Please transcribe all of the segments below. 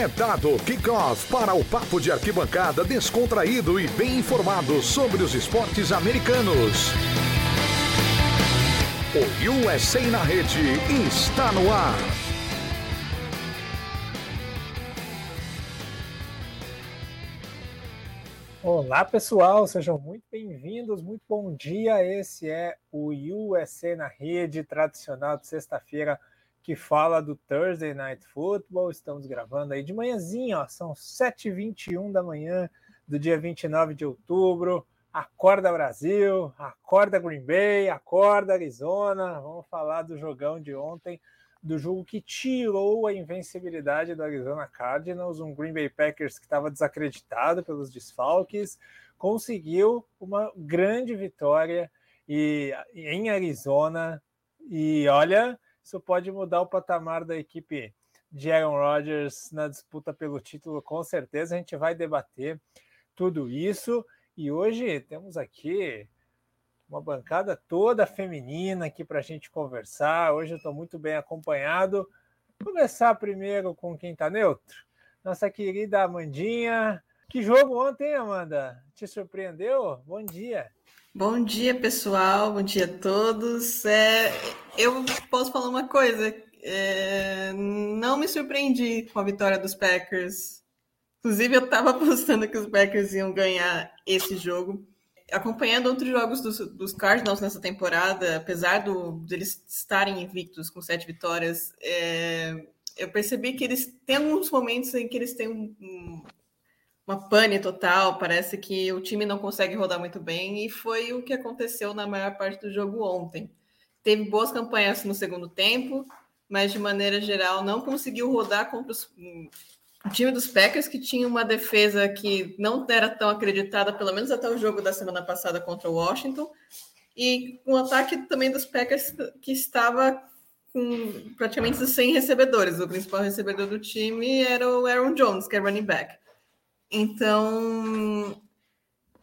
É dado kickoff para o papo de arquibancada descontraído e bem informado sobre os esportes americanos. O USA na rede está no ar. Olá pessoal, sejam muito bem-vindos, muito bom dia. Esse é o USA na rede tradicional de sexta-feira que fala do Thursday Night Football. Estamos gravando aí de manhãzinha, ó, são 7h21 da manhã do dia 29 de outubro. Acorda Brasil, acorda Green Bay, acorda Arizona. Vamos falar do jogão de ontem, do jogo que tirou a invencibilidade do Arizona Cardinals, um Green Bay Packers que estava desacreditado pelos desfalques, conseguiu uma grande vitória e, em Arizona. E olha, isso pode mudar o patamar da equipe de Aaron Rodgers na disputa pelo título, com certeza. A gente vai debater tudo isso. E hoje temos aqui uma bancada toda feminina aqui para a gente conversar. Hoje eu estou muito bem acompanhado. Começar primeiro com quem está neutro. Nossa querida Amandinha. Que jogo ontem, Amanda? Te surpreendeu? Bom dia. Bom dia, pessoal. Bom dia a todos. É, eu posso falar uma coisa. É, não me surpreendi com a vitória dos Packers. Inclusive, eu estava apostando que os Packers iam ganhar esse jogo. Acompanhando outros jogos dos, dos Cardinals nessa temporada, apesar do, deles estarem invictos com sete vitórias, é, eu percebi que eles têm alguns momentos em que eles têm um, um uma pane total, parece que o time não consegue rodar muito bem, e foi o que aconteceu na maior parte do jogo ontem. Teve boas campanhas no segundo tempo, mas de maneira geral não conseguiu rodar contra os, o time dos Packers, que tinha uma defesa que não era tão acreditada, pelo menos até o jogo da semana passada contra o Washington, e um ataque também dos Packers que estava com praticamente sem recebedores. O principal recebedor do time era o Aaron Jones, que é running back. Então,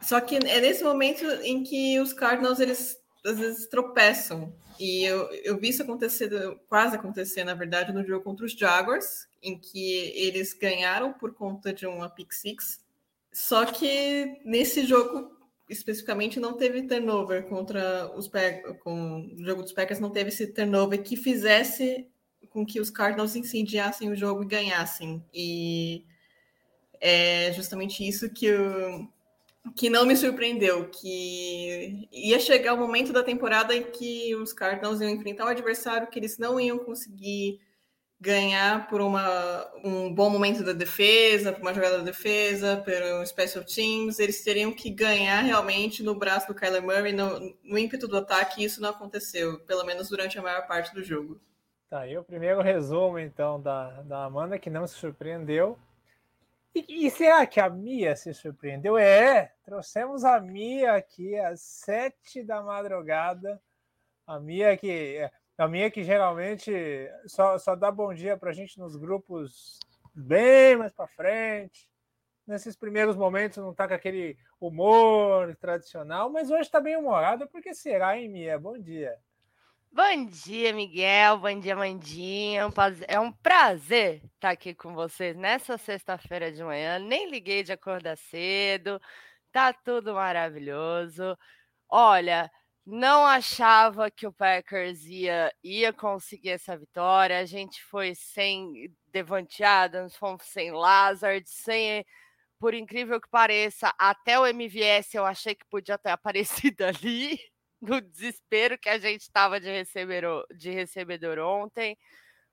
só que é nesse momento em que os Cardinals eles às vezes tropeçam. E eu, eu vi isso acontecer, quase acontecer, na verdade, no jogo contra os Jaguars, em que eles ganharam por conta de uma pick six. Só que nesse jogo especificamente não teve turnover contra os com o jogo dos Packers não teve esse turnover que fizesse com que os Cardinals incendiassem o jogo e ganhassem. E é justamente isso que, eu, que não me surpreendeu, que ia chegar o momento da temporada em que os Cardinals iam enfrentar um adversário que eles não iam conseguir ganhar por uma, um bom momento da defesa, por uma jogada da defesa, um special teams, eles teriam que ganhar realmente no braço do Kyler Murray, no, no ímpeto do ataque, e isso não aconteceu, pelo menos durante a maior parte do jogo. Tá aí o primeiro resumo, então, da, da Amanda, que não se surpreendeu. E, e, será que a Mia se surpreendeu? É, trouxemos a Mia aqui às sete da madrugada. A Mia que a Mia que geralmente só, só dá bom dia para a gente nos grupos bem mais para frente. Nesses primeiros momentos não tá com aquele humor tradicional, mas hoje está bem humorada, porque será, hein, Mia? Bom dia. Bom dia, Miguel. Bom dia, Mandinha. É um prazer estar aqui com vocês nessa sexta-feira de manhã. Nem liguei de acordar cedo. Tá tudo maravilhoso. Olha, não achava que o Packers ia, ia conseguir essa vitória. A gente foi sem Devante Adams, fomos sem Lazard, sem por incrível que pareça, até o MVS eu achei que podia ter aparecido ali no desespero que a gente estava de, recebedor, de recebedor ontem.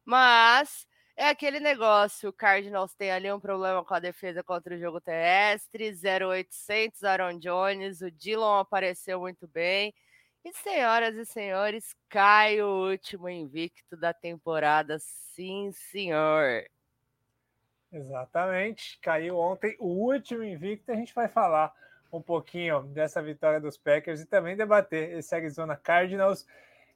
Mas é aquele negócio, o Cardinals tem ali um problema com a defesa contra o jogo terrestre, 0800 Aaron Jones, o Dillon apareceu muito bem. E senhoras e senhores, cai o último invicto da temporada, sim senhor. Exatamente, caiu ontem o último invicto, a gente vai falar um pouquinho dessa vitória dos Packers e também debater esse Arizona Cardinals.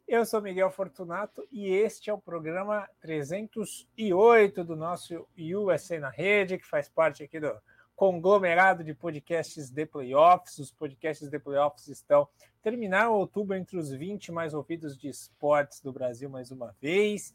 Eu sou Miguel Fortunato e este é o programa 308 do nosso USA na Rede, que faz parte aqui do conglomerado de podcasts de playoffs. Os podcasts de playoffs estão terminaram outubro entre os 20 mais ouvidos de esportes do Brasil mais uma vez.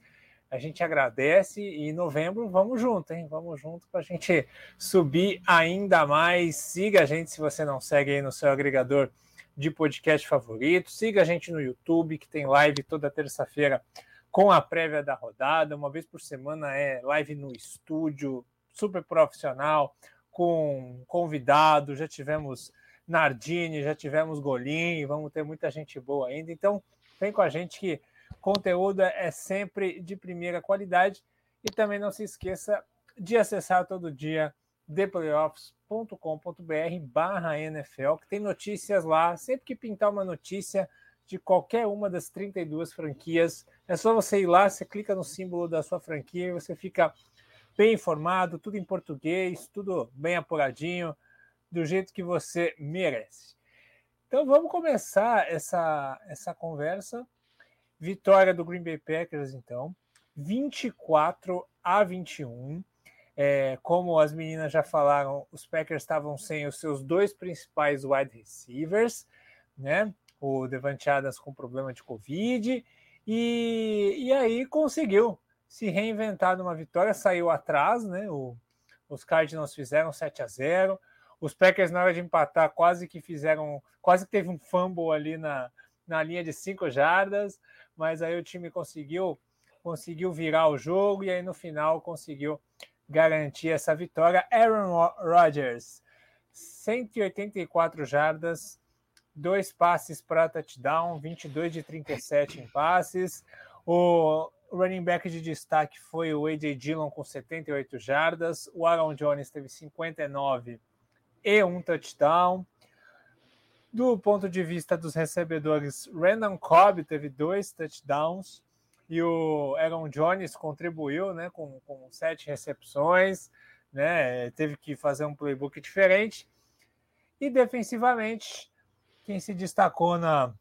A gente agradece e em novembro vamos junto, hein? Vamos junto para a gente subir ainda mais. Siga a gente se você não segue aí no seu agregador de podcast favorito. Siga a gente no YouTube, que tem live toda terça-feira com a prévia da rodada. Uma vez por semana é live no estúdio, super profissional, com convidado. Já tivemos Nardini, já tivemos Golim, vamos ter muita gente boa ainda. Então, vem com a gente que conteúdo é sempre de primeira qualidade. E também não se esqueça de acessar todo dia theplayoffs.com.br barra NFL, que tem notícias lá. Sempre que pintar uma notícia de qualquer uma das 32 franquias, é só você ir lá, você clica no símbolo da sua franquia e você fica bem informado, tudo em português, tudo bem apuradinho, do jeito que você merece. Então vamos começar essa, essa conversa Vitória do Green Bay Packers, então, 24 a 21. É, como as meninas já falaram, os Packers estavam sem os seus dois principais wide receivers, né? O Devante Adams com problema de Covid, e, e aí conseguiu se reinventar numa vitória, saiu atrás, né? O, os Cardinals fizeram 7 a 0 Os Packers, na hora de empatar, quase que fizeram, quase que teve um fumble ali na, na linha de 5 jardas mas aí o time conseguiu conseguiu virar o jogo e aí no final conseguiu garantir essa vitória. Aaron Rodgers, 184 jardas, dois passes para touchdown, 22 de 37 em passes. O running back de destaque foi o AJ Dillon com 78 jardas, o Aaron Jones teve 59 e um touchdown. Do ponto de vista dos recebedores, Randall Cobb teve dois touchdowns e o Aaron Jones contribuiu né, com, com sete recepções, né, teve que fazer um playbook diferente. E defensivamente, quem se destacou na,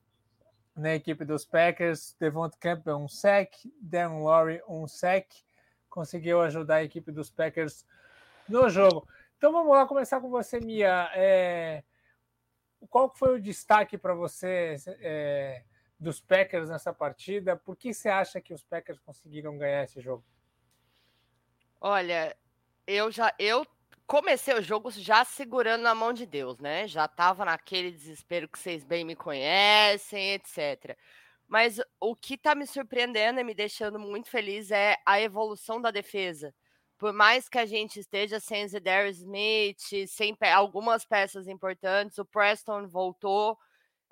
na equipe dos Packers, Devont Campbell um sec, Darren Laurie um sec, conseguiu ajudar a equipe dos Packers no jogo. Então vamos lá começar com você, Mia. É, qual foi o destaque para você é, dos Packers nessa partida? Por que você acha que os Packers conseguiram ganhar esse jogo? Olha, eu já eu comecei o jogo já segurando na mão de Deus, né? Já estava naquele desespero que vocês bem me conhecem, etc. Mas o que está me surpreendendo e me deixando muito feliz é a evolução da defesa por mais que a gente esteja sem Zedarius Smith, sem pe algumas peças importantes, o Preston voltou,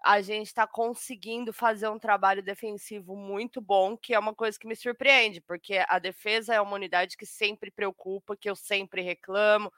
a gente está conseguindo fazer um trabalho defensivo muito bom, que é uma coisa que me surpreende, porque a defesa é uma unidade que sempre preocupa, que eu sempre reclamo,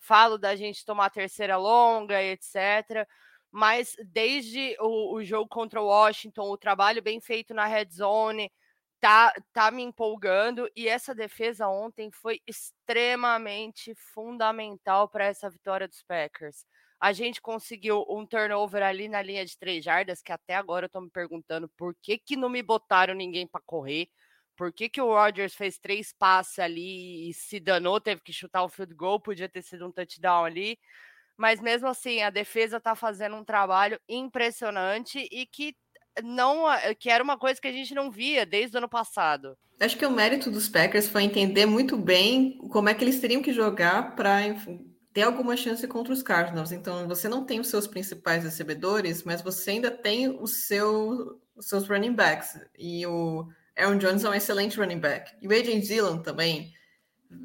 falo da gente tomar terceira longa, etc. Mas desde o, o jogo contra o Washington, o trabalho bem feito na red zone, tá, tá me empolgando e essa defesa ontem foi extremamente fundamental para essa vitória dos Packers. A gente conseguiu um turnover ali na linha de três jardas, que até agora eu tô me perguntando por que, que não me botaram ninguém para correr. Por que, que o Rodgers fez três passes ali e se danou, teve que chutar o field goal, podia ter sido um touchdown ali. Mas mesmo assim, a defesa tá fazendo um trabalho impressionante e que não que era uma coisa que a gente não via desde o ano passado. Acho que o mérito dos Packers foi entender muito bem como é que eles teriam que jogar para ter alguma chance contra os Cardinals. Então, você não tem os seus principais recebedores, mas você ainda tem o seu, os seus running backs. E o Aaron Jones é um excelente running back. E o AJ Dillon também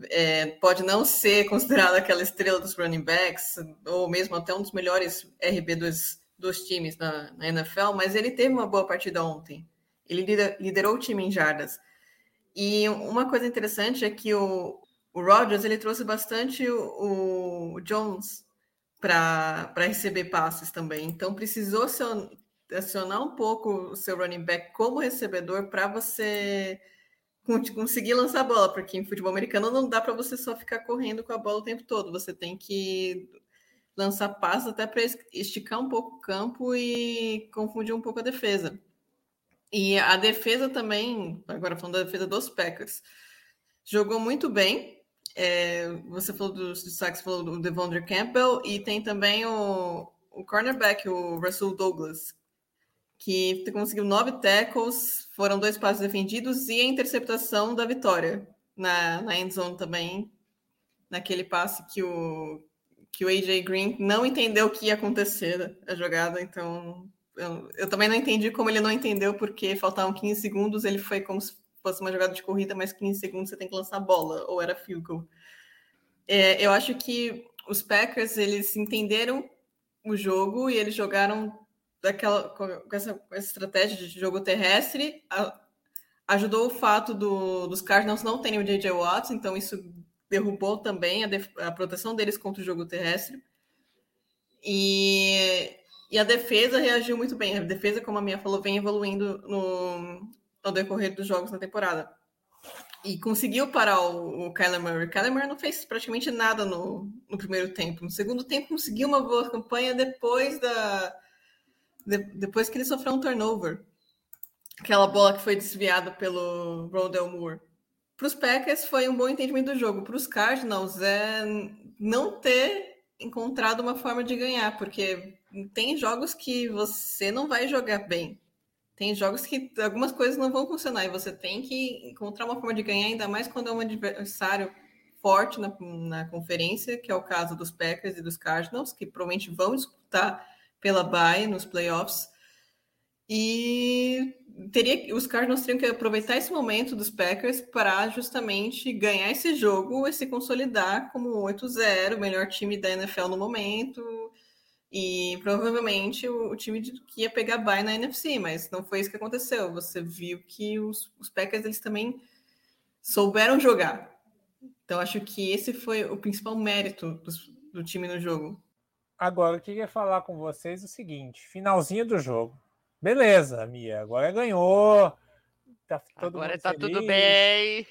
é, pode não ser considerado aquela estrela dos running backs, ou mesmo até um dos melhores RB dos times na, na, NFL, mas ele teve uma boa partida ontem. Ele liderou o time em jardas. E uma coisa interessante é que o, o Rodgers ele trouxe bastante o, o Jones para receber passes também. Então precisou acionar um pouco o seu running back como recebedor para você conseguir lançar a bola, porque em futebol americano não dá para você só ficar correndo com a bola o tempo todo. Você tem que lançar passos até para esticar um pouco o campo e confundir um pouco a defesa. E a defesa também, agora falando da defesa dos Packers, jogou muito bem. É, você falou dos destaques, falou do Devondre Campbell e tem também o, o cornerback, o Russell Douglas, que conseguiu nove tackles, foram dois passos defendidos e a interceptação da vitória na, na end zone também, naquele passe que o, que o AJ Green não entendeu o que ia acontecer a jogada, então eu, eu, também não entendi como ele não entendeu, porque faltavam 15 segundos, ele foi como se fosse uma jogada de corrida, mas 15 segundos você tem que lançar a bola, ou era field goal. É, eu acho que os Packers, eles entenderam o jogo e eles jogaram daquela, com, essa, com essa estratégia de jogo terrestre, a, ajudou o fato do, dos Cardinals não terem o J.J. Watts, então isso derrubou também a, a proteção deles contra o jogo terrestre. E, e a defesa reagiu muito bem. A defesa, como a minha falou, vem evoluindo no, ao decorrer dos jogos na temporada. E conseguiu parar o, o Kyler Murray. O Kyler Murray não fez praticamente nada no, no primeiro tempo. No segundo tempo, conseguiu uma boa campanha depois da de, depois que ele sofreu um turnover. Aquela bola que foi desviada pelo Rondell Moore. Para os Packers foi um bom entendimento do jogo. Para os Cardinals é não ter encontrado uma forma de ganhar, porque tem jogos que você não vai jogar bem. Tem jogos que algumas coisas não vão funcionar e você tem que encontrar uma forma de ganhar, ainda mais quando é um adversário forte na, na conferência, que é o caso dos Packers e dos Cardinals, que provavelmente vão disputar pela bye nos playoffs. E teria, os Cardinals teriam que aproveitar esse momento dos Packers para justamente ganhar esse jogo e se consolidar como 8-0, o melhor time da NFL no momento. E provavelmente o, o time de, que ia pegar bye na NFC, mas não foi isso que aconteceu. Você viu que os, os Packers eles também souberam jogar. Então acho que esse foi o principal mérito do, do time no jogo. Agora, eu queria falar com vocês o seguinte: finalzinho do jogo. Beleza, Mia, agora ganhou. Tá agora tá feliz, tudo bem.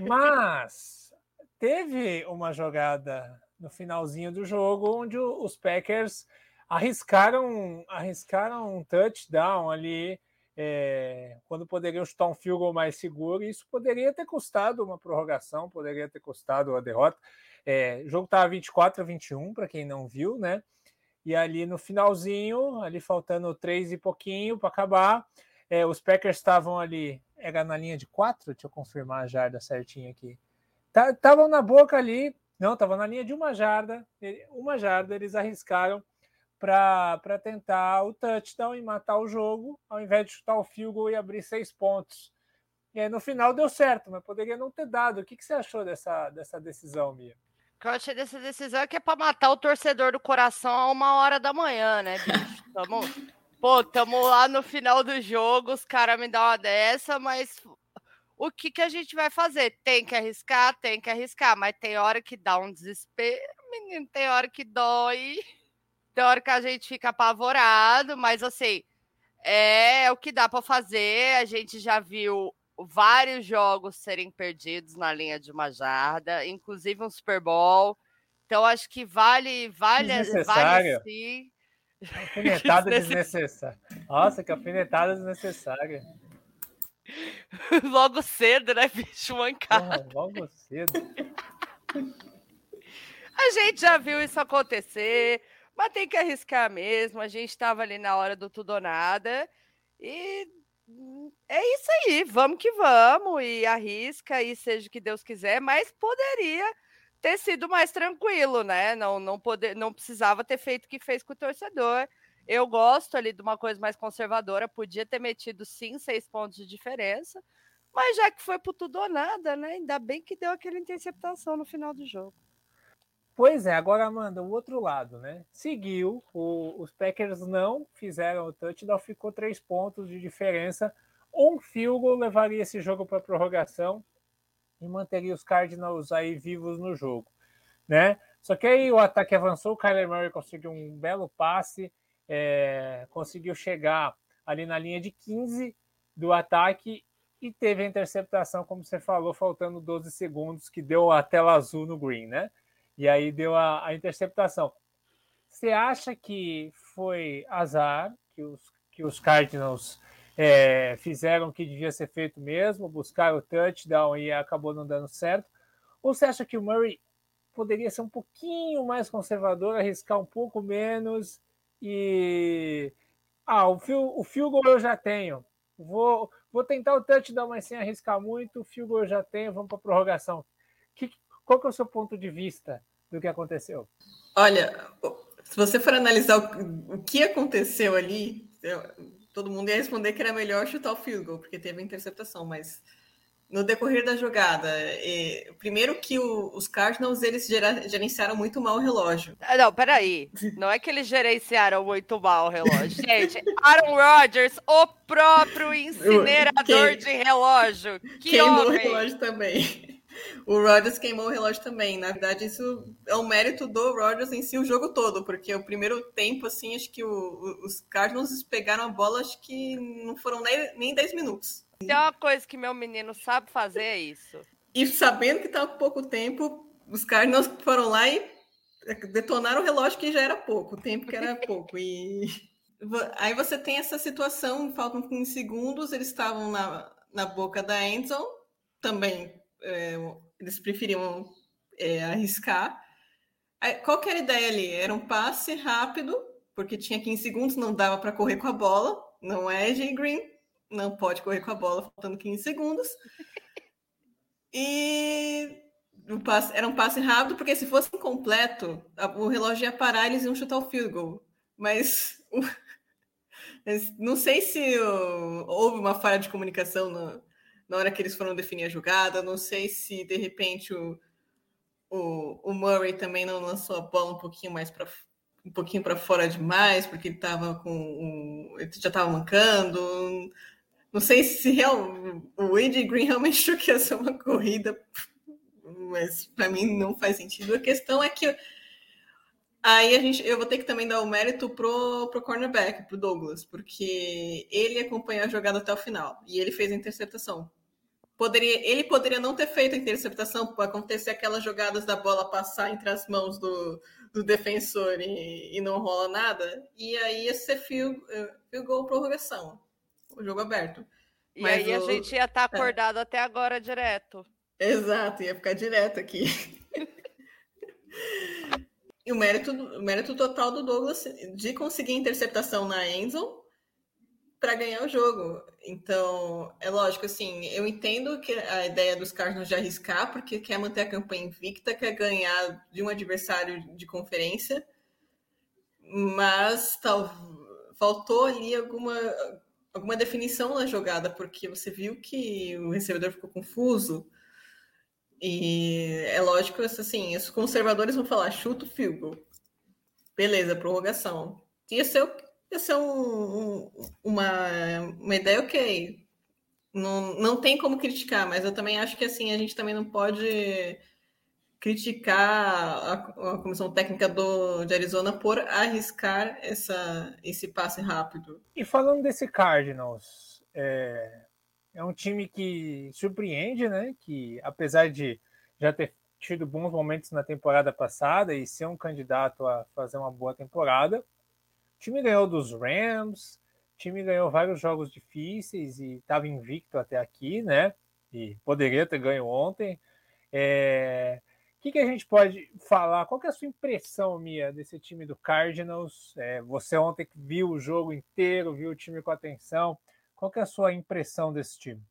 Mas teve uma jogada no finalzinho do jogo onde os Packers arriscaram, arriscaram um touchdown ali. É, quando poderiam chutar um field goal mais seguro, e isso poderia ter custado uma prorrogação, poderia ter custado a derrota. É, o jogo estava 24 a 21, para quem não viu, né? E ali no finalzinho, ali faltando três e pouquinho para acabar, é, os Packers estavam ali, era na linha de quatro, deixa eu confirmar a jarda certinho aqui. Estavam na boca ali, não, estavam na linha de uma jarda, uma jarda eles arriscaram para tentar o touchdown e matar o jogo, ao invés de chutar o field goal e abrir seis pontos. E aí no final deu certo, mas poderia não ter dado. O que, que você achou dessa, dessa decisão, Mia? Eu achei dessa decisão é que é para matar o torcedor do coração a uma hora da manhã, né, bicho? Tamo, pô, tamo lá no final do jogo, os caras me dão uma dessa, mas o que, que a gente vai fazer? Tem que arriscar, tem que arriscar, mas tem hora que dá um desespero, menino, tem hora que dói, tem hora que a gente fica apavorado, mas assim, é o que dá para fazer. A gente já viu vários jogos serem perdidos na linha de uma jarda, inclusive um Super Bowl. Então acho que vale, vale, vale sim. Alfinetada desnecessária. Nossa, que alfinetada desnecessária. Logo cedo, né, bicho? Mancado. logo cedo. A gente já viu isso acontecer, mas tem que arriscar mesmo. A gente estava ali na hora do tudo ou nada. E é isso aí, vamos que vamos, e arrisca, e seja o que Deus quiser, mas poderia ter sido mais tranquilo, né? Não, não, poder, não precisava ter feito o que fez com o torcedor. Eu gosto ali de uma coisa mais conservadora, podia ter metido sim seis pontos de diferença, mas já que foi por tudo ou nada, né? Ainda bem que deu aquela interceptação no final do jogo. Pois é, agora manda o outro lado, né? Seguiu, o, os Packers não fizeram o touchdown, ficou três pontos de diferença. Um field goal levaria esse jogo para prorrogação e manteria os Cardinals aí vivos no jogo, né? Só que aí o ataque avançou, o Kyler Murray conseguiu um belo passe, é, conseguiu chegar ali na linha de 15 do ataque e teve a interceptação, como você falou, faltando 12 segundos, que deu a tela azul no green, né? E aí deu a, a interceptação. Você acha que foi azar que os, que os Cardinals é, fizeram o que devia ser feito mesmo, buscaram o touchdown e acabou não dando certo? Ou você acha que o Murray poderia ser um pouquinho mais conservador, arriscar um pouco menos e, Ah, o fio, o fio goal eu já tenho. Vou, vou tentar o touchdown, mas sem arriscar muito. O fio goal eu já tenho. Vamos para prorrogação. Que, qual que é o seu ponto de vista do que aconteceu? Olha, se você for analisar o, o que aconteceu ali, eu, todo mundo ia responder que era melhor chutar o field goal, porque teve a interceptação, mas no decorrer da jogada, e, primeiro que o, os Cardinals eles gera, gerenciaram muito mal o relógio. Ah, não, peraí. Não é que eles gerenciaram muito mal o relógio. Gente, Aaron Rodgers, o próprio incinerador de relógio. Que queimou homem. o relógio também. O Rodgers queimou o relógio também. Na verdade, isso é um mérito do Rodgers em si o jogo todo, porque o primeiro tempo, assim, acho que o, os Cardinals pegaram a bola, acho que não foram nem, nem 10 minutos. Tem uma coisa que meu menino sabe fazer é isso. E sabendo que estava pouco tempo, os Cardinals foram lá e detonaram o relógio que já era pouco, o tempo que era pouco. E aí você tem essa situação, faltam 15 segundos, eles estavam na, na boca da endzone, também é, eles preferiam é, arriscar. Qual que era a ideia ali? Era um passe rápido, porque tinha 15 segundos, não dava para correr com a bola, não é Jay Green, não pode correr com a bola faltando 15 segundos. E o passe, era um passe rápido, porque se fosse incompleto, o relógio ia parar e eles iam chutar o field goal. Mas o, não sei se houve uma falha de comunicação no, na hora que eles foram definir a jogada, não sei se de repente o, o, o Murray também não lançou a bola um pouquinho mais para um pouquinho para fora demais, porque ele estava com ele já estava mancando. Não sei se real, o Andy Green realmente achou que ia ser uma corrida, mas para mim não faz sentido. A questão é que aí a gente, eu vou ter que também dar o mérito pro, pro cornerback, pro Douglas, porque ele acompanhou a jogada até o final e ele fez a interceptação. Poderia, ele poderia não ter feito a interceptação, por acontecer aquelas jogadas da bola passar entre as mãos do, do defensor e, e não rola nada, e aí ia ser fio, fio gol prorrogação o jogo aberto. E Mas aí o... a gente ia estar tá é. acordado é. até agora direto. Exato, ia ficar direto aqui. e o mérito, o mérito total do Douglas de conseguir interceptação na Enzo para ganhar o jogo. Então, é lógico, assim, eu entendo que a ideia dos Cardinals de arriscar, porque quer manter a campanha invicta, quer ganhar de um adversário de conferência, mas tal, faltou ali alguma alguma definição na jogada, porque você viu que o recebedor ficou confuso. E é lógico, assim, os conservadores vão falar, chuta o goal. Beleza, prorrogação. Ia ser, ia ser um, um, uma, uma ideia ok. Não, não tem como criticar, mas eu também acho que assim, a gente também não pode criticar a, a, comissão técnica do, de Arizona por arriscar essa, esse passe rápido. E falando desse Cardinals, é, é um time que surpreende, né? Que apesar de já ter tido bons momentos na temporada passada e ser um candidato a fazer uma boa temporada, o time ganhou dos Rams, o time ganhou vários jogos difíceis e estava invicto até aqui, né? E poderia ter ganho ontem. É, que, que a gente pode falar? Qual é a sua impressão, Mia, desse time do Cardinals? É, você ontem viu o jogo inteiro, viu o time com atenção. Qual é a sua impressão desse time?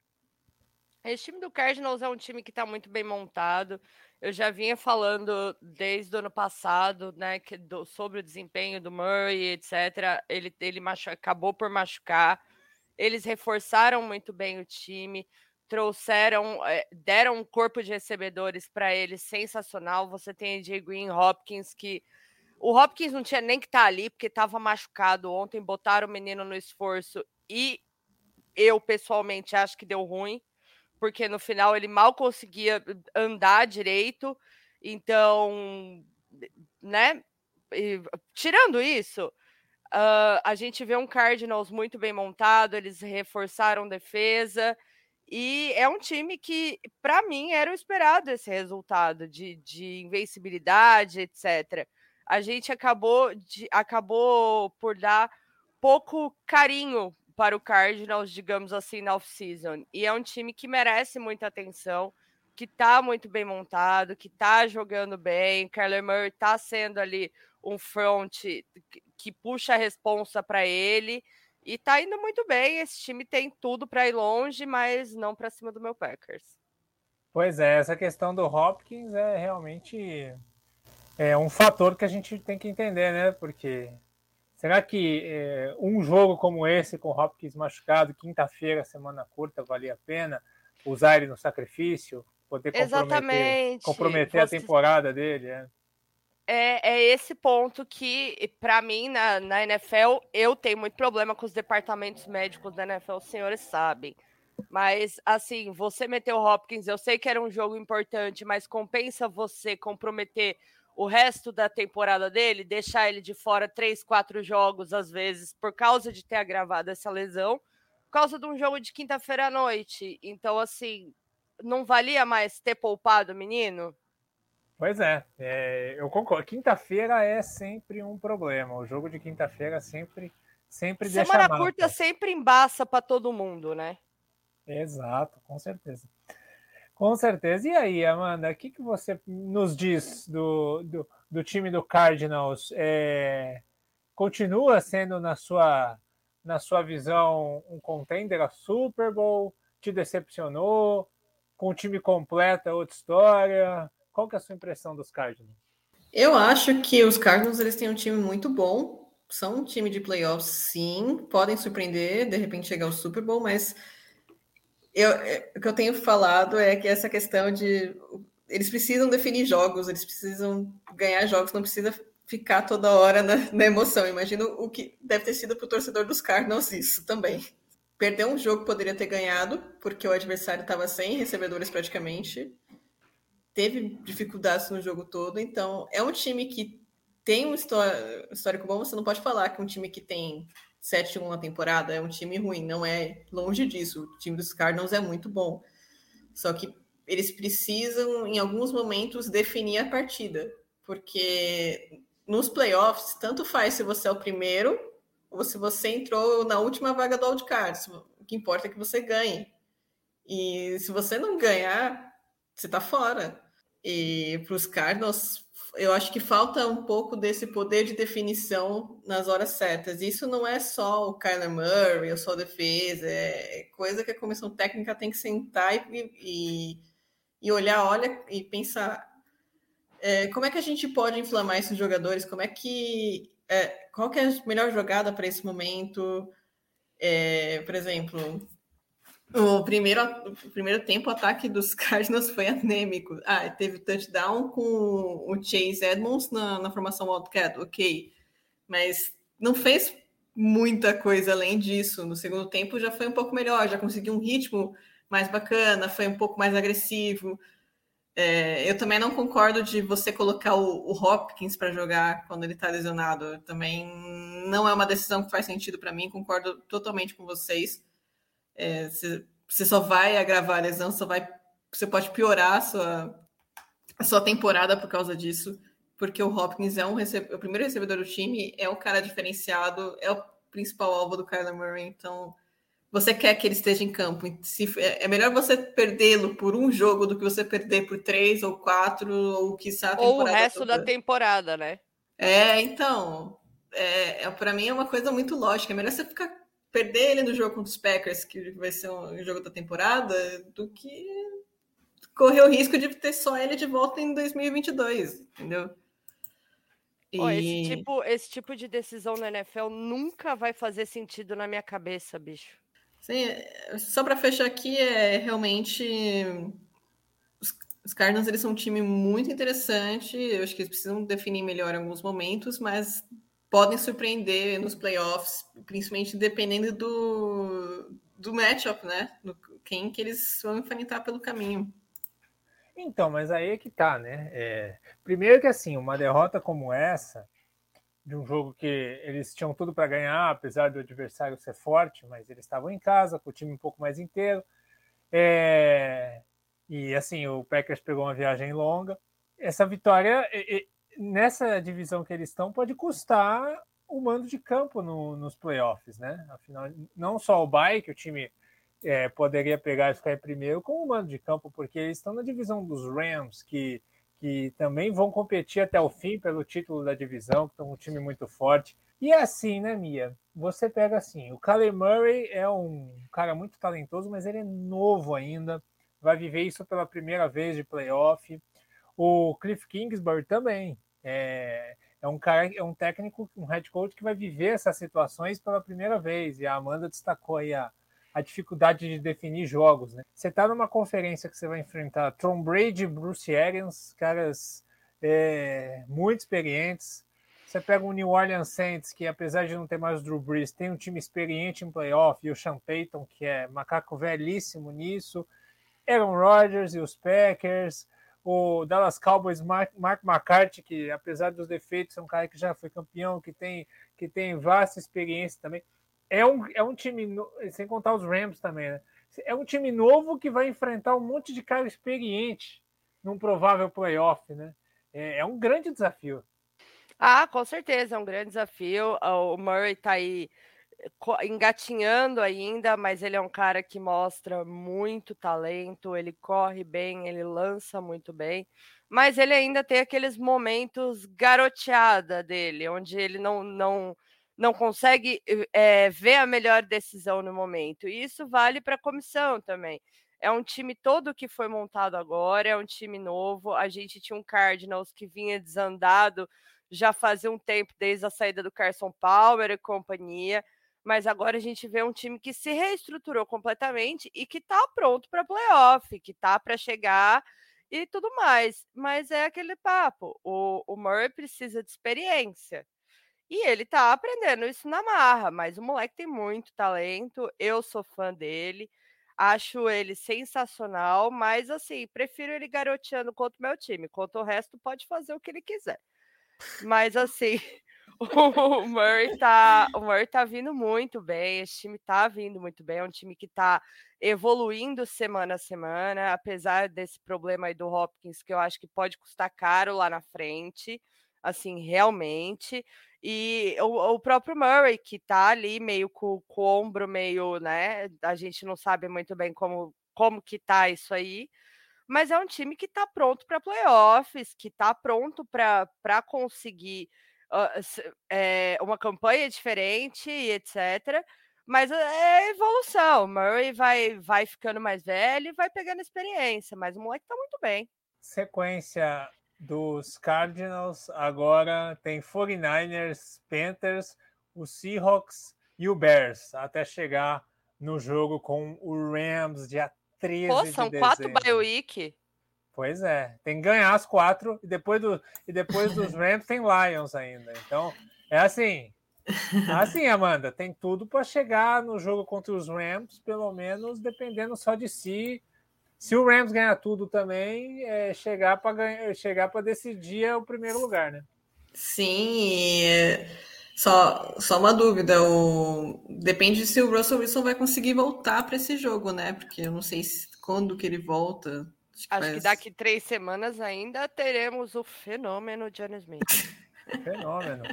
Esse time do Cardinals é um time que está muito bem montado. Eu já vinha falando desde o ano passado, né, que do, sobre o desempenho do Murray, etc. Ele, ele machu, acabou por machucar. Eles reforçaram muito bem o time trouxeram, eh, deram um corpo de recebedores para ele sensacional. Você tem AJ Green, Hopkins, que o Hopkins não tinha nem que estar tá ali porque estava machucado ontem, botaram o menino no esforço e eu pessoalmente acho que deu ruim, porque no final ele mal conseguia andar direito. Então, né? E, tirando isso, uh, a gente vê um Cardinals muito bem montado, eles reforçaram defesa. E é um time que, para mim, era o esperado esse resultado de, de invencibilidade, etc. A gente acabou, de, acabou por dar pouco carinho para o Cardinals, digamos assim, na off-season. E é um time que merece muita atenção, que está muito bem montado, que está jogando bem. Kyler Murray está sendo ali um front que, que puxa a responsa para ele. E tá indo muito bem. Esse time tem tudo para ir longe, mas não para cima do meu Packers. Pois é, essa questão do Hopkins é realmente é um fator que a gente tem que entender, né? Porque será que é, um jogo como esse, com o Hopkins machucado, quinta-feira, semana curta, valia a pena usar ele no sacrifício? Poder comprometer, Exatamente. comprometer a temporada dele? É é, é esse ponto que, para mim, na, na NFL, eu tenho muito problema com os departamentos médicos da NFL, os senhores sabem. Mas, assim, você meteu o Hopkins, eu sei que era um jogo importante, mas compensa você comprometer o resto da temporada dele, deixar ele de fora três, quatro jogos, às vezes, por causa de ter agravado essa lesão, por causa de um jogo de quinta-feira à noite. Então, assim, não valia mais ter poupado o menino? Pois é, é eu concordo. Quinta-feira é sempre um problema. O jogo de quinta-feira sempre, sempre Semana deixa Semana curta sempre embaça para todo mundo, né? Exato, com certeza. Com certeza. E aí, Amanda, o que, que você nos diz do, do, do time do Cardinals? É, continua sendo, na sua, na sua visão, um contender a Super Bowl? Te decepcionou? Com o time completo é outra história? Qual que é a sua impressão dos Cardinals? Eu acho que os Cardinals eles têm um time muito bom. São um time de playoffs, sim. Podem surpreender, de repente chegar ao Super Bowl, mas eu, é, o que eu tenho falado é que essa questão de eles precisam definir jogos, eles precisam ganhar jogos, não precisa ficar toda hora na, na emoção. Imagino o que deve ter sido para o torcedor dos Cardinals isso também. Perder um jogo poderia ter ganhado, porque o adversário estava sem recebedores praticamente teve dificuldades no jogo todo, então é um time que tem um histórico bom, você não pode falar que um time que tem 7-1 na temporada é um time ruim, não é longe disso. O time dos Cardinals é muito bom. Só que eles precisam, em alguns momentos, definir a partida. Porque nos playoffs, tanto faz se você é o primeiro ou se você entrou na última vaga do wildcard. O que importa é que você ganhe. E se você não ganhar, você tá fora. E para os Cardinals, eu acho que falta um pouco desse poder de definição nas horas certas. Isso não é só o Kyler Murray ou só a defesa, é coisa que a comissão técnica tem que sentar e, e, e olhar, olha e pensar é, como é que a gente pode inflamar esses jogadores, como é que é, qual que é a melhor jogada para esse momento. É, por exemplo, o primeiro, o primeiro tempo, o ataque dos Cardinals foi anêmico. Ah, teve touchdown com o Chase Edmonds na, na formação Wildcat, ok. Mas não fez muita coisa além disso. No segundo tempo já foi um pouco melhor, já conseguiu um ritmo mais bacana, foi um pouco mais agressivo. É, eu também não concordo de você colocar o, o Hopkins para jogar quando ele está lesionado. Também não é uma decisão que faz sentido para mim, concordo totalmente com vocês. É, você, você só vai agravar a lesão, só vai, você pode piorar a sua, a sua temporada por causa disso, porque o Hopkins é um o primeiro recebedor do time, é um cara diferenciado, é o principal alvo do Kyler Murray, então você quer que ele esteja em campo. Se, é, é melhor você perdê-lo por um jogo do que você perder por três ou quatro, ou que Ou o resto toda. da temporada, né? É, então. É, é para mim é uma coisa muito lógica. É melhor você ficar perder ele no jogo contra os Packers, que vai ser um jogo da temporada, do que correr o risco de ter só ele de volta em 2022, entendeu? E... Oh, esse, tipo, esse tipo de decisão na NFL nunca vai fazer sentido na minha cabeça, bicho. Sim, só para fechar aqui, é realmente os, os Cardinals eles são um time muito interessante. Eu acho que eles precisam definir melhor em alguns momentos, mas podem surpreender nos playoffs, principalmente dependendo do, do matchup, né? Do, quem que eles vão enfrentar pelo caminho. Então, mas aí é que tá, né? É, primeiro que assim, uma derrota como essa, de um jogo que eles tinham tudo para ganhar, apesar do adversário ser forte, mas eles estavam em casa, com o time um pouco mais inteiro. É, e assim, o Packers pegou uma viagem longa. Essa vitória, nessa divisão que eles estão, pode custar o mando de campo no, nos playoffs, né? Afinal, não só o bye, que o time é, poderia pegar e ficar em primeiro, como o mando de campo, porque eles estão na divisão dos Rams, que, que também vão competir até o fim pelo título da divisão, que estão um time muito forte. E é assim, né, Mia? Você pega assim, o Kyler Murray é um cara muito talentoso, mas ele é novo ainda, vai viver isso pela primeira vez de playoff. O Cliff Kingsbury também é, é um cara, é um técnico, um head coach que vai viver essas situações pela primeira vez. E a Amanda destacou aí a, a dificuldade de definir jogos. Né? Você está numa conferência que você vai enfrentar Tom Brady, Bruce Arians, caras é, muito experientes. Você pega o New Orleans Saints, que apesar de não ter mais o Drew Brees, tem um time experiente em playoff, e o Sean Payton, que é macaco velhíssimo nisso. Aaron Rodgers e os Packers. O Dallas Cowboys, Mark, Mark McCarthy, que apesar dos defeitos, é um cara que já foi campeão, que tem, que tem vasta experiência também. É um, é um time, sem contar os Rams também, né? É um time novo que vai enfrentar um monte de cara experiente num provável playoff, né? É, é um grande desafio. Ah, com certeza, é um grande desafio. O Murray tá aí engatinhando ainda, mas ele é um cara que mostra muito talento, ele corre bem, ele lança muito bem, mas ele ainda tem aqueles momentos garoteada dele, onde ele não, não, não consegue é, ver a melhor decisão no momento. E isso vale para a comissão também. É um time todo que foi montado agora, é um time novo. A gente tinha um Cardinals que vinha desandado já fazia um tempo desde a saída do Carson Palmer e companhia mas agora a gente vê um time que se reestruturou completamente e que está pronto para playoff, que está para chegar e tudo mais. Mas é aquele papo: o, o Murray precisa de experiência. E ele está aprendendo isso na marra, mas o moleque tem muito talento, eu sou fã dele, acho ele sensacional, mas assim, prefiro ele garoteando contra o meu time, contra o resto pode fazer o que ele quiser. Mas assim, o Murray tá, o Murray tá vindo muito bem, esse time tá vindo muito bem, é um time que tá evoluindo semana a semana, apesar desse problema aí do Hopkins, que eu acho que pode custar caro lá na frente, assim, realmente. E o, o próprio Murray, que tá ali meio com, com o ombro meio, né? A gente não sabe muito bem como, como que tá isso aí mas é um time que está pronto para playoffs, que está pronto para conseguir é, uma campanha diferente e etc. Mas é evolução. Murray vai, vai ficando mais velho e vai pegando experiência, mas o moleque tá muito bem. Sequência dos Cardinals, agora tem 49ers, Panthers, o Seahawks e o Bears, até chegar no jogo com o Rams dia 13 Pô, são de quatro bye week. Pois é, tem que ganhar as quatro e depois, do, e depois dos Rams tem Lions ainda. Então, é assim. Assim, Amanda, tem tudo para chegar no jogo contra os Rams, pelo menos dependendo só de si. Se o Rams ganhar tudo também, é chegar para chegar para decidir o primeiro lugar, né? Sim, só, só uma dúvida, o... depende se o Russell Wilson vai conseguir voltar para esse jogo, né? Porque eu não sei se, quando que ele volta. Acho, Acho que daqui três semanas ainda teremos o fenômeno John Smith. fenômeno.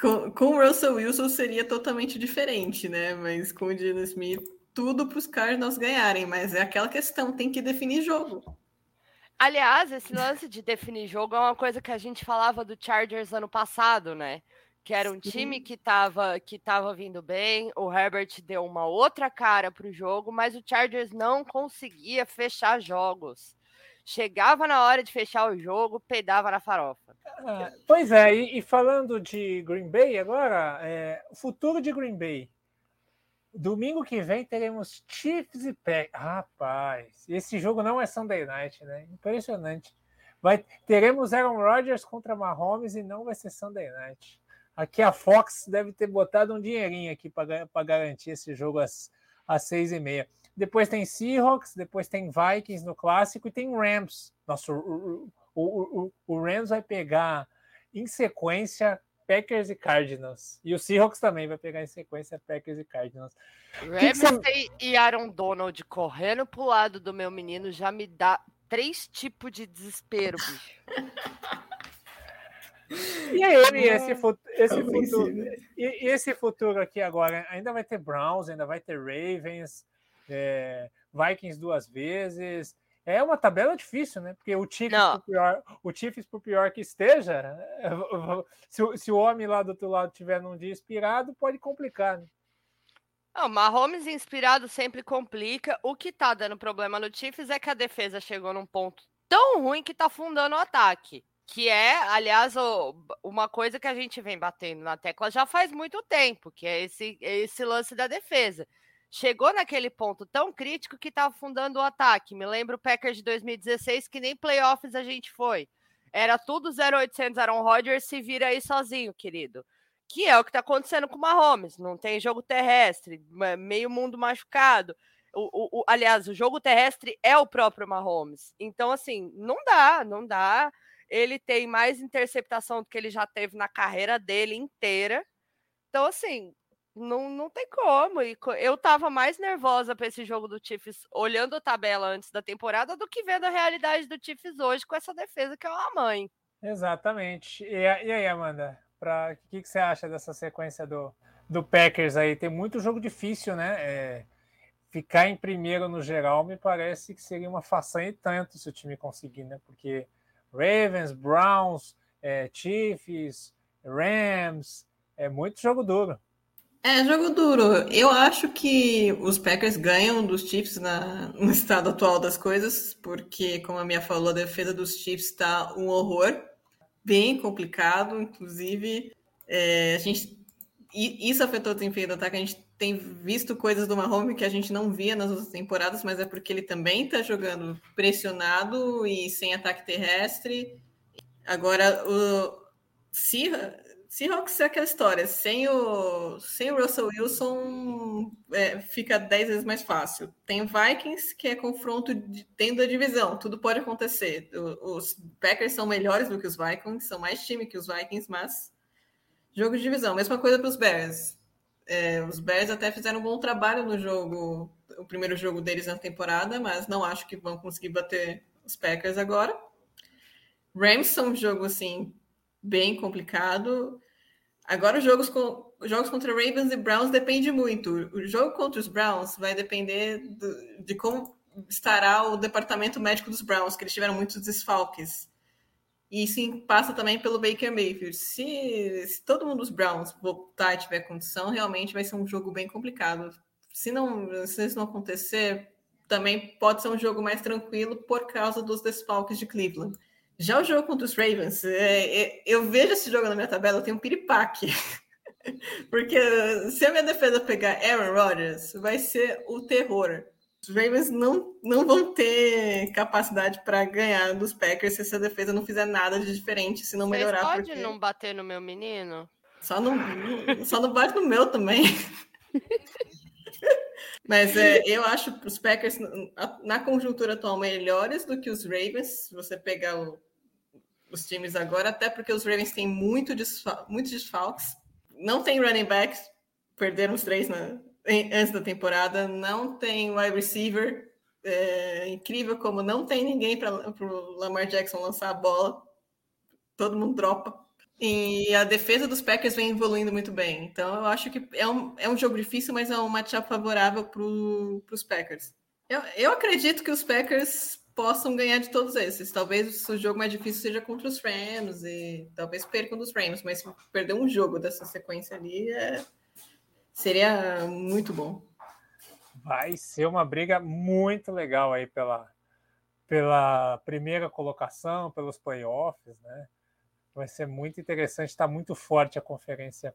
com, com o Russell Wilson seria totalmente diferente, né? Mas com o John Smith, tudo para os Cardinals ganharem. Mas é aquela questão, tem que definir jogo. Aliás, esse lance de definir jogo é uma coisa que a gente falava do Chargers ano passado, né? Que era um time que estava que tava vindo bem. O Herbert deu uma outra cara para o jogo, mas o Chargers não conseguia fechar jogos. Chegava na hora de fechar o jogo, pedava na farofa. Ah, pois é, e, e, falando de Green Bay agora, é, o futuro de Green Bay. Domingo que vem teremos Chiefs e Packers. Rapaz, esse jogo não é Sunday Night, né? Impressionante. Vai, teremos Aaron Rodgers contra Mahomes e não vai ser Sunday Night. Aqui a Fox deve ter botado um dinheirinho aqui para garantir esse jogo às, às seis e meia. Depois tem Seahawks, depois tem Vikings no clássico e tem Rams. Nossa, o, o, o, o Rams vai pegar em sequência Packers e Cardinals. E o Seahawks também vai pegar em sequência Packers e Cardinals. Rams que que e Aaron Donald correndo pro lado do meu menino já me dá três tipos de desespero, bicho. E aí, esse, futuro, esse, futuro, e esse futuro aqui agora, ainda vai ter Browns, ainda vai ter Ravens, é, Vikings duas vezes, é uma tabela difícil, né? Porque o Chiefs, por pior, o Chiefs, por pior que esteja, se, se, o homem lá do outro lado tiver num dia inspirado, pode complicar, né? Não, Mahomes inspirado sempre complica. O que tá dando problema no Chiefs é que a defesa chegou num ponto tão ruim que tá fundando o ataque. Que é, aliás, uma coisa que a gente vem batendo na tecla já faz muito tempo, que é esse, esse lance da defesa chegou naquele ponto tão crítico que estava fundando o ataque. Me lembro o Packers de 2016, que nem playoffs a gente foi. Era tudo 0800 Aaron Rodgers, se vira aí sozinho, querido. Que é o que está acontecendo com o Mahomes. Não tem jogo terrestre, meio mundo machucado. O, o, o, aliás, o jogo terrestre é o próprio Mahomes. Então, assim, não dá, não dá. Ele tem mais interceptação do que ele já teve na carreira dele inteira. Então, assim, não, não tem como. E eu tava mais nervosa para esse jogo do Chiefs olhando a tabela antes da temporada do que vendo a realidade do Chiefs hoje com essa defesa que é uma mãe. Exatamente. E, e aí, Amanda, o que, que você acha dessa sequência do, do Packers aí? Tem muito jogo difícil, né? É, ficar em primeiro no geral me parece que seria uma façanha e tanto se o time conseguir, né? Porque Ravens, Browns, é, Chiefs, Rams, é muito jogo duro. É, jogo duro. Eu acho que os Packers ganham dos Chiefs na, no estado atual das coisas, porque, como a minha falou, a defesa dos Chiefs está um horror, bem complicado, inclusive. É, a gente, isso afetou o desempenho do ataque. A gente tem visto coisas do Mahomes que a gente não via nas outras temporadas, mas é porque ele também está jogando pressionado e sem ataque terrestre. Agora, o, se Seahawks é aquela história, sem o, sem o Russell Wilson é, fica 10 vezes mais fácil. Tem Vikings, que é confronto de, dentro da divisão, tudo pode acontecer. O, os Packers são melhores do que os Vikings, são mais time que os Vikings, mas jogo de divisão. Mesma coisa para os Bears. É, os Bears até fizeram um bom trabalho no jogo, o primeiro jogo deles na temporada, mas não acho que vão conseguir bater os Packers agora. Rams são um jogo assim bem complicado. Agora, os jogos, com, jogos contra Ravens e Browns depende muito. O jogo contra os Browns vai depender do, de como estará o departamento médico dos Browns, que eles tiveram muitos desfalques. E isso passa também pelo Baker Mayfield. Se, se todo mundo dos Browns voltar e tiver condição, realmente vai ser um jogo bem complicado. Se, não, se isso não acontecer, também pode ser um jogo mais tranquilo por causa dos desfalques de Cleveland. Já o jogo contra os Ravens, é, é, eu vejo esse jogo na minha tabela, eu tenho um piripaque. Porque se a minha defesa pegar Aaron Rodgers, vai ser o terror. Os Ravens não, não vão ter capacidade para ganhar dos Packers se essa defesa não fizer nada de diferente, se não melhorar. Você pode porque... não bater no meu menino? Só não, só não bate no meu também. Mas é, eu acho os Packers, na conjuntura atual, melhores do que os Ravens. Se você pegar o, os times agora, até porque os Ravens têm muito desfal muitos desfalques. Não tem running backs, perderam os três na, antes da temporada. Não tem wide receiver. É incrível como não tem ninguém para o Lamar Jackson lançar a bola. Todo mundo dropa. E a defesa dos Packers vem evoluindo muito bem. Então eu acho que é um, é um jogo difícil, mas é um matchup favorável para os Packers. Eu, eu acredito que os Packers possam ganhar de todos esses. Talvez o jogo mais difícil seja contra os Rams e talvez percam dos Rams, mas perder um jogo dessa sequência ali é... seria muito bom. Vai ser uma briga muito legal aí pela, pela primeira colocação, pelos playoffs, né? Vai ser muito interessante, está muito forte a conferência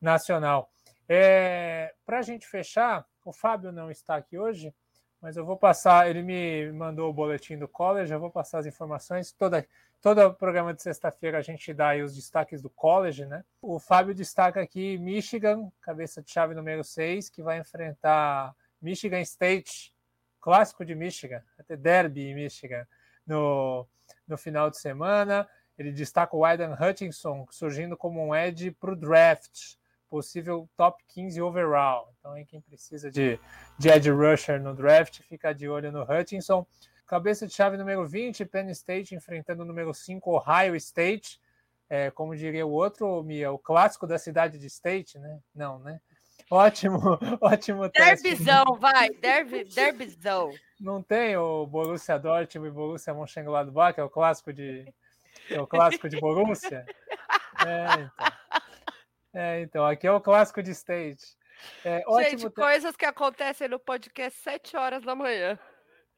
nacional. É, Para a gente fechar, o Fábio não está aqui hoje, mas eu vou passar. Ele me mandou o boletim do college, eu vou passar as informações. Toda, todo programa de sexta-feira a gente dá os destaques do college, né? O Fábio destaca aqui Michigan, cabeça de chave número 6, que vai enfrentar Michigan State, clássico de Michigan, até derby em Michigan, no, no final de semana. Ele destaca o Aidan Hutchinson surgindo como um edge para o draft possível top 15 overall. Então, aí quem precisa de, de edge rusher no draft, fica de olho no Hutchinson. Cabeça de chave número 20, Penn State enfrentando o número 5, Ohio State. É, como diria o outro, Mia, o clássico da cidade de State, né? Não, né? Ótimo, ótimo teste. Derbizão, vai, derby, derbizão. Não tem o Borussia Dortmund e Borussia Mönchengladbach, que é o clássico de é o clássico de Borussia? É, então. É, então, aqui é o clássico de stage. É, Gente, coisas que acontecem no podcast 7 horas da manhã.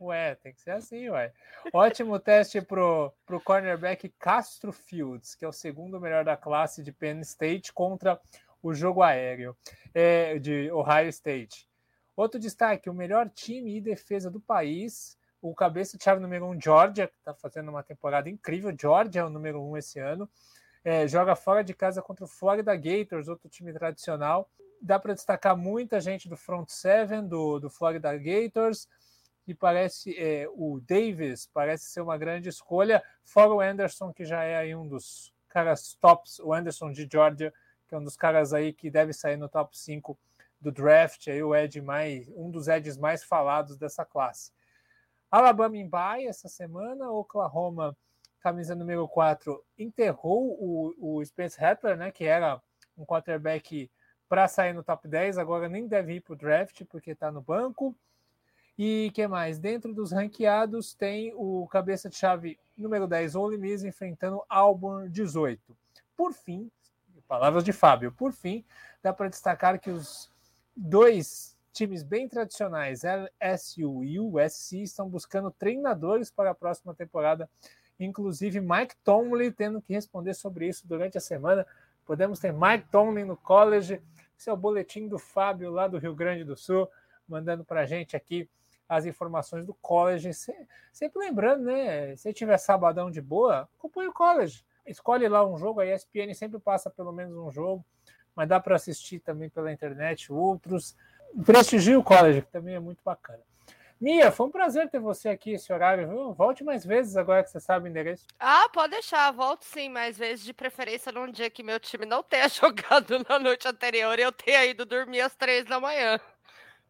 Ué, tem que ser assim, ué. Ótimo teste pro, pro cornerback Castro Fields, que é o segundo melhor da classe de Penn State contra o jogo aéreo é, de Ohio State. Outro destaque, o melhor time e defesa do país, o cabeça chave número um, Georgia, que está fazendo uma temporada incrível. Georgia é o número um esse ano. É, joga fora de casa contra o Florida Gators, outro time tradicional. Dá para destacar muita gente do front seven do, do Florida Gators e parece é, o Davis parece ser uma grande escolha, fora o Anderson, que já é aí um dos caras tops, o Anderson de Georgia, que é um dos caras aí que deve sair no top 5 do draft, aí o Ed mais, um dos Eds mais falados dessa classe. Alabama em bye essa semana, Oklahoma, camisa número 4, enterrou o, o Spence Rattler, né, que era um quarterback para sair no top 10, agora nem deve ir para o draft porque está no banco. E que mais? Dentro dos ranqueados tem o cabeça de chave número 10, Ole Miss, enfrentando Auburn 18. Por fim, palavras de Fábio, por fim, dá para destacar que os dois times bem tradicionais, LSU e USC, estão buscando treinadores para a próxima temporada, inclusive Mike Tomlin tendo que responder sobre isso durante a semana. Podemos ter Mike Tomlin no college, esse é o boletim do Fábio lá do Rio Grande do Sul, mandando para a gente aqui as informações do college. Sempre lembrando, né? Se tiver sabadão de boa, acompanhe o college. Escolhe lá um jogo, a ESPN sempre passa pelo menos um jogo, mas dá para assistir também pela internet outros. Prestigie o college, que também é muito bacana. Mia, foi um prazer ter você aqui esse horário, viu? Volte mais vezes agora que você sabe o endereço. Ah, pode deixar, volto sim, mais vezes, de preferência num dia que meu time não tenha jogado na noite anterior e eu tenha ido dormir às três da manhã.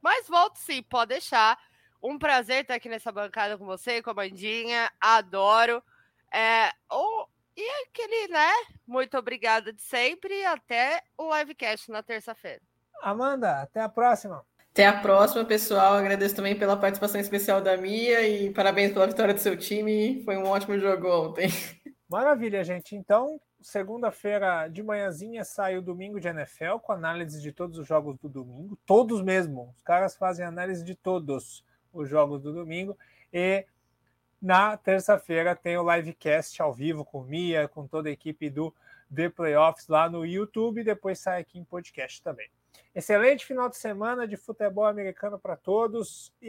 Mas volto sim, pode deixar. Um prazer estar aqui nessa bancada com você, com a Bandinha. Adoro. É, oh, e aquele, né? Muito obrigada de sempre e até o livecast na terça-feira. Amanda, até a próxima. Até a próxima, pessoal. Agradeço também pela participação especial da Mia e parabéns pela vitória do seu time. Foi um ótimo jogo ontem. Maravilha, gente. Então, segunda-feira de manhãzinha sai o domingo de NFL com análise de todos os jogos do domingo, todos mesmo. Os caras fazem análise de todos os jogos do domingo. E na terça-feira tem o livecast ao vivo com Mia, com toda a equipe do The Playoffs lá no YouTube. E depois sai aqui em podcast também. Excelente final de semana de futebol americano para todos.